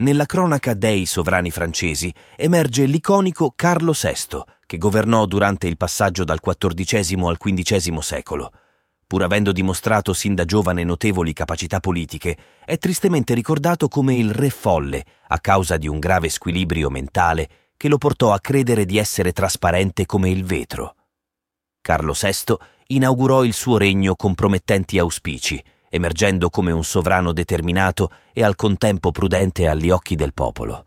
Nella cronaca dei sovrani francesi emerge l'iconico Carlo VI, che governò durante il passaggio dal XIV al XV secolo. Pur avendo dimostrato sin da giovane notevoli capacità politiche, è tristemente ricordato come il re folle a causa di un grave squilibrio mentale che lo portò a credere di essere trasparente come il vetro. Carlo VI inaugurò il suo regno con promettenti auspici, emergendo come un sovrano determinato e al contempo prudente agli occhi del popolo.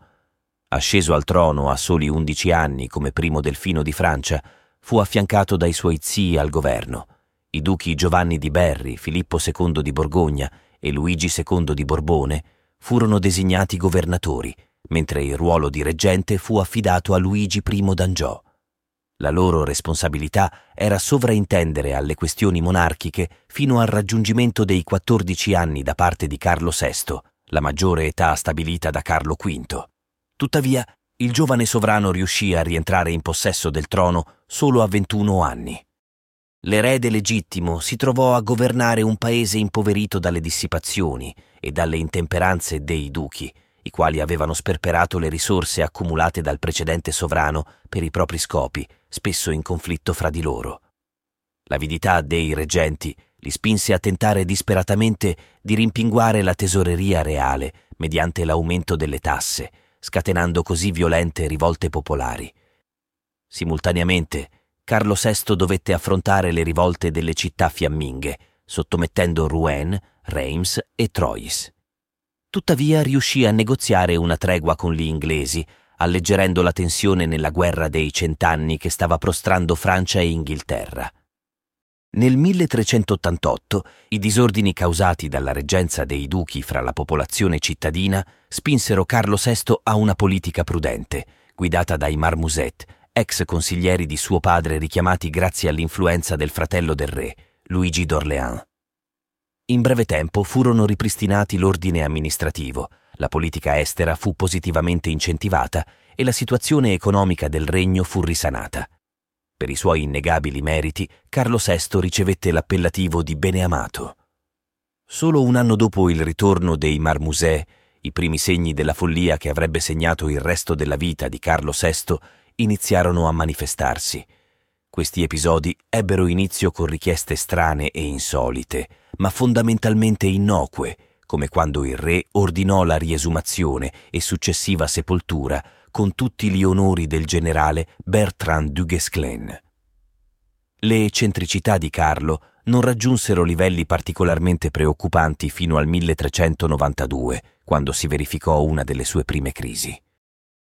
Asceso al trono a soli undici anni come primo delfino di Francia, fu affiancato dai suoi zii al governo, i duchi Giovanni di Berri, Filippo II di Borgogna e Luigi II di Borbone, furono designati governatori, mentre il ruolo di reggente fu affidato a Luigi I d'Angiò. La loro responsabilità era sovraintendere alle questioni monarchiche fino al raggiungimento dei 14 anni da parte di Carlo VI, la maggiore età stabilita da Carlo V. Tuttavia, il giovane sovrano riuscì a rientrare in possesso del trono solo a 21 anni. L'erede legittimo si trovò a governare un paese impoverito dalle dissipazioni e dalle intemperanze dei duchi, i quali avevano sperperato le risorse accumulate dal precedente sovrano per i propri scopi, spesso in conflitto fra di loro. L'avidità dei reggenti li spinse a tentare disperatamente di rimpinguare la tesoreria reale mediante l'aumento delle tasse, scatenando così violente rivolte popolari. Simultaneamente, Carlo VI dovette affrontare le rivolte delle città fiamminghe, sottomettendo Rouen, Reims e Troyes. Tuttavia riuscì a negoziare una tregua con gli inglesi, alleggerendo la tensione nella guerra dei cent'anni che stava prostrando Francia e Inghilterra. Nel 1388 i disordini causati dalla reggenza dei duchi fra la popolazione cittadina spinsero Carlo VI a una politica prudente, guidata dai Marmoset, ex consiglieri di suo padre richiamati grazie all'influenza del fratello del re, Luigi d'Orléans. In breve tempo furono ripristinati l'ordine amministrativo, la politica estera fu positivamente incentivata e la situazione economica del regno fu risanata. Per i suoi innegabili meriti, Carlo VI ricevette l'appellativo di beneamato. Solo un anno dopo il ritorno dei Marmusè, i primi segni della follia che avrebbe segnato il resto della vita di Carlo VI iniziarono a manifestarsi. Questi episodi ebbero inizio con richieste strane e insolite, ma fondamentalmente innocue, come quando il re ordinò la riesumazione e successiva sepoltura con tutti gli onori del generale Bertrand du Guesclin. Le eccentricità di Carlo non raggiunsero livelli particolarmente preoccupanti fino al 1392, quando si verificò una delle sue prime crisi.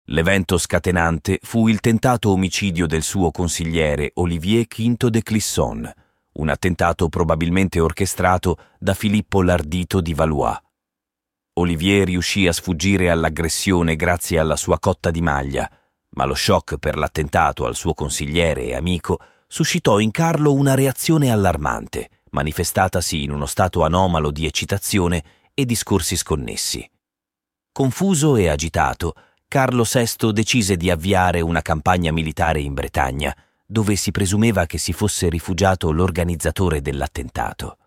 L'evento scatenante fu il tentato omicidio del suo consigliere Olivier V de Clisson, un attentato probabilmente orchestrato da Filippo l'Ardito di Valois. Olivier riuscì a sfuggire all'aggressione grazie alla sua cotta di maglia, ma lo shock per l'attentato al suo consigliere e amico suscitò in Carlo una reazione allarmante, manifestatasi in uno stato anomalo di eccitazione e discorsi sconnessi. Confuso e agitato, Carlo VI decise di avviare una campagna militare in Bretagna, dove si presumeva che si fosse rifugiato l'organizzatore dell'attentato.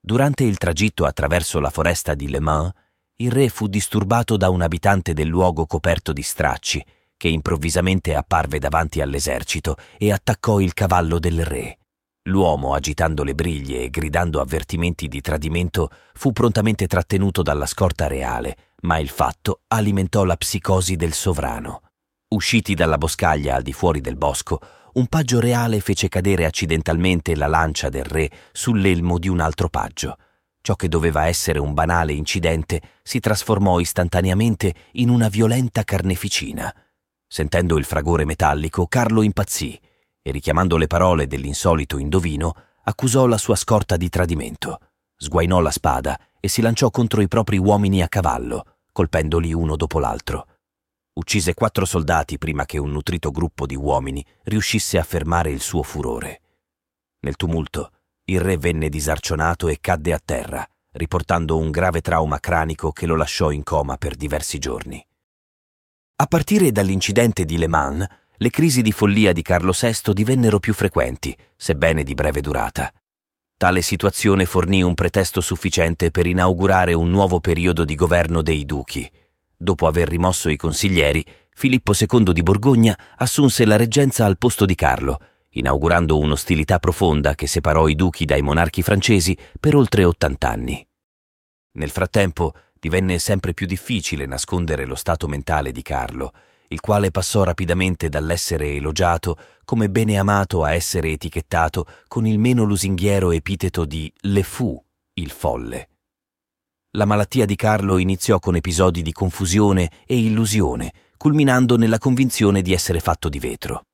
Durante il tragitto attraverso la foresta di Le Mans, il re fu disturbato da un abitante del luogo coperto di stracci, che improvvisamente apparve davanti all'esercito e attaccò il cavallo del re. L'uomo, agitando le briglie e gridando avvertimenti di tradimento, fu prontamente trattenuto dalla scorta reale, ma il fatto alimentò la psicosi del sovrano. Usciti dalla boscaglia al di fuori del bosco, un paggio reale fece cadere accidentalmente la lancia del re sull'elmo di un altro paggio. Ciò che doveva essere un banale incidente si trasformò istantaneamente in una violenta carneficina. Sentendo il fragore metallico, Carlo impazzì e, richiamando le parole dell'insolito indovino, accusò la sua scorta di tradimento. Sguainò la spada e si lanciò contro i propri uomini a cavallo, colpendoli uno dopo l'altro. Uccise quattro soldati prima che un nutrito gruppo di uomini riuscisse a fermare il suo furore. Nel tumulto, il re venne disarcionato e cadde a terra, riportando un grave trauma cranico che lo lasciò in coma per diversi giorni. A partire dall'incidente di Le Mans, le crisi di follia di Carlo VI divennero più frequenti, sebbene di breve durata. Tale situazione fornì un pretesto sufficiente per inaugurare un nuovo periodo di governo dei duchi. Dopo aver rimosso i consiglieri, Filippo II di Borgogna assunse la reggenza al posto di Carlo, inaugurando un'ostilità profonda che separò i duchi dai monarchi francesi per oltre 80 anni. Nel frattempo divenne sempre più difficile nascondere lo stato mentale di Carlo, il quale passò rapidamente dall'essere elogiato come bene amato a essere etichettato con il meno lusinghiero epiteto di Le Fou, il folle. La malattia di Carlo iniziò con episodi di confusione e illusione, culminando nella convinzione di essere fatto di vetro.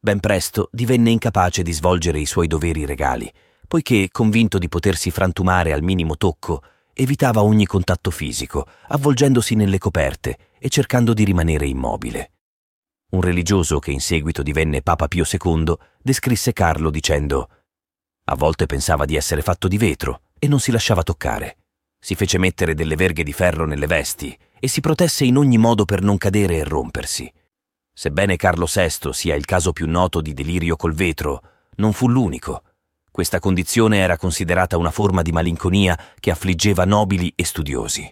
Ben presto divenne incapace di svolgere i suoi doveri regali, poiché, convinto di potersi frantumare al minimo tocco, evitava ogni contatto fisico, avvolgendosi nelle coperte e cercando di rimanere immobile. Un religioso che in seguito divenne Papa Pio II descrisse Carlo dicendo A volte pensava di essere fatto di vetro e non si lasciava toccare. Si fece mettere delle verghe di ferro nelle vesti e si protesse in ogni modo per non cadere e rompersi. Sebbene Carlo VI sia il caso più noto di delirio col vetro, non fu l'unico questa condizione era considerata una forma di malinconia che affliggeva nobili e studiosi.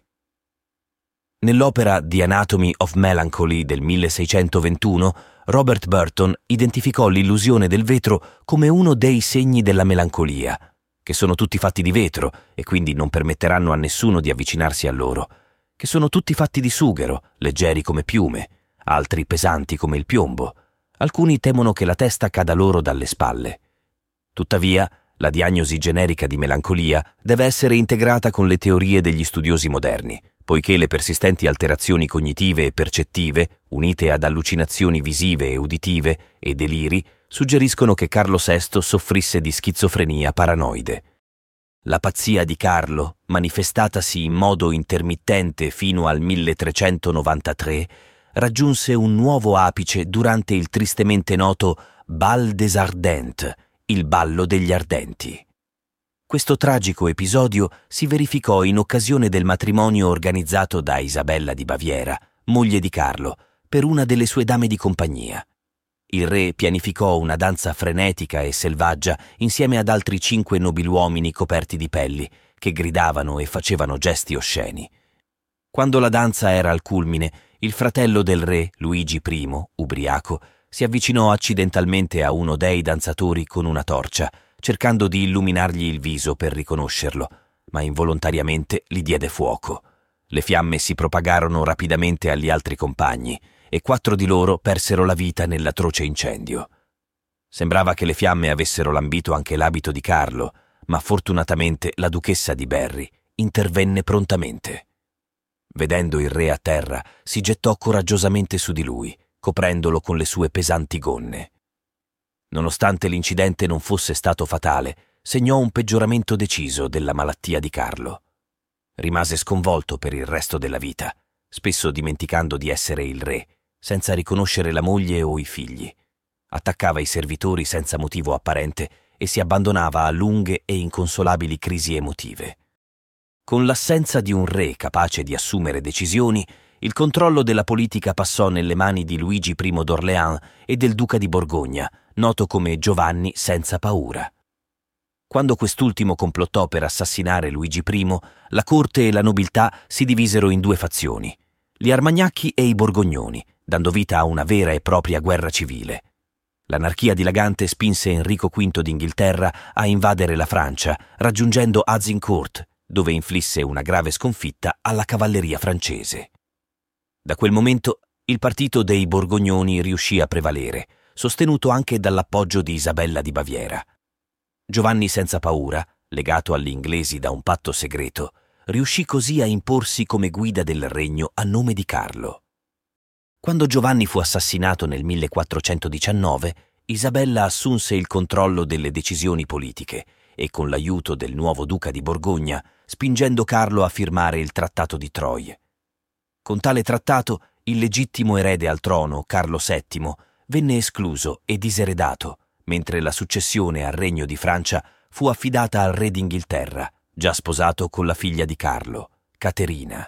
Nell'opera The Anatomy of Melancholy del 1621, Robert Burton identificò l'illusione del vetro come uno dei segni della melancolia, che sono tutti fatti di vetro e quindi non permetteranno a nessuno di avvicinarsi a loro, che sono tutti fatti di sughero, leggeri come piume, altri pesanti come il piombo, alcuni temono che la testa cada loro dalle spalle. Tuttavia, la diagnosi generica di melancolia deve essere integrata con le teorie degli studiosi moderni, poiché le persistenti alterazioni cognitive e percettive, unite ad allucinazioni visive e uditive e deliri, suggeriscono che Carlo VI soffrisse di schizofrenia paranoide. La pazzia di Carlo, manifestatasi in modo intermittente fino al 1393, raggiunse un nuovo apice durante il tristemente noto Bal des Ardentes, il ballo degli ardenti. Questo tragico episodio si verificò in occasione del matrimonio organizzato da Isabella di Baviera, moglie di Carlo, per una delle sue dame di compagnia. Il re pianificò una danza frenetica e selvaggia insieme ad altri cinque nobiluomini coperti di pelli, che gridavano e facevano gesti osceni. Quando la danza era al culmine, il fratello del re, Luigi I, ubriaco, si avvicinò accidentalmente a uno dei danzatori con una torcia, cercando di illuminargli il viso per riconoscerlo, ma involontariamente gli diede fuoco. Le fiamme si propagarono rapidamente agli altri compagni e quattro di loro persero la vita nell'atroce incendio. Sembrava che le fiamme avessero lambito anche l'abito di Carlo, ma fortunatamente la duchessa di Berry intervenne prontamente. Vedendo il re a terra, si gettò coraggiosamente su di lui coprendolo con le sue pesanti gonne. Nonostante l'incidente non fosse stato fatale, segnò un peggioramento deciso della malattia di Carlo. Rimase sconvolto per il resto della vita, spesso dimenticando di essere il re, senza riconoscere la moglie o i figli. Attaccava i servitori senza motivo apparente e si abbandonava a lunghe e inconsolabili crisi emotive. Con l'assenza di un re capace di assumere decisioni, il controllo della politica passò nelle mani di Luigi I d'Orléans e del duca di Borgogna, noto come Giovanni senza paura. Quando quest'ultimo complottò per assassinare Luigi I, la corte e la nobiltà si divisero in due fazioni, gli Armagnacchi e i Borgognoni, dando vita a una vera e propria guerra civile. L'anarchia dilagante spinse Enrico V d'Inghilterra a invadere la Francia, raggiungendo Azincourt, dove inflisse una grave sconfitta alla cavalleria francese. Da quel momento il partito dei Borgognoni riuscì a prevalere, sostenuto anche dall'appoggio di Isabella di Baviera. Giovanni senza paura, legato agli inglesi da un patto segreto, riuscì così a imporsi come guida del regno a nome di Carlo. Quando Giovanni fu assassinato nel 1419, Isabella assunse il controllo delle decisioni politiche e con l'aiuto del nuovo duca di Borgogna, spingendo Carlo a firmare il Trattato di Troie. Con tale trattato il legittimo erede al trono, Carlo VII, venne escluso e diseredato, mentre la successione al regno di Francia fu affidata al re d'Inghilterra, già sposato con la figlia di Carlo, Caterina.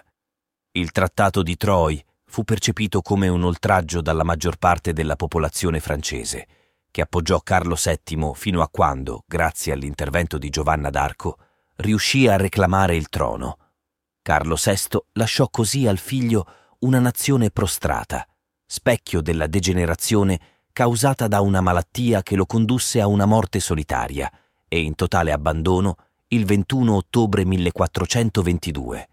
Il trattato di Troy fu percepito come un oltraggio dalla maggior parte della popolazione francese, che appoggiò Carlo VII fino a quando, grazie all'intervento di Giovanna d'Arco, riuscì a reclamare il trono. Carlo VI lasciò così al figlio una nazione prostrata, specchio della degenerazione causata da una malattia che lo condusse a una morte solitaria e in totale abbandono il 21 ottobre 1422.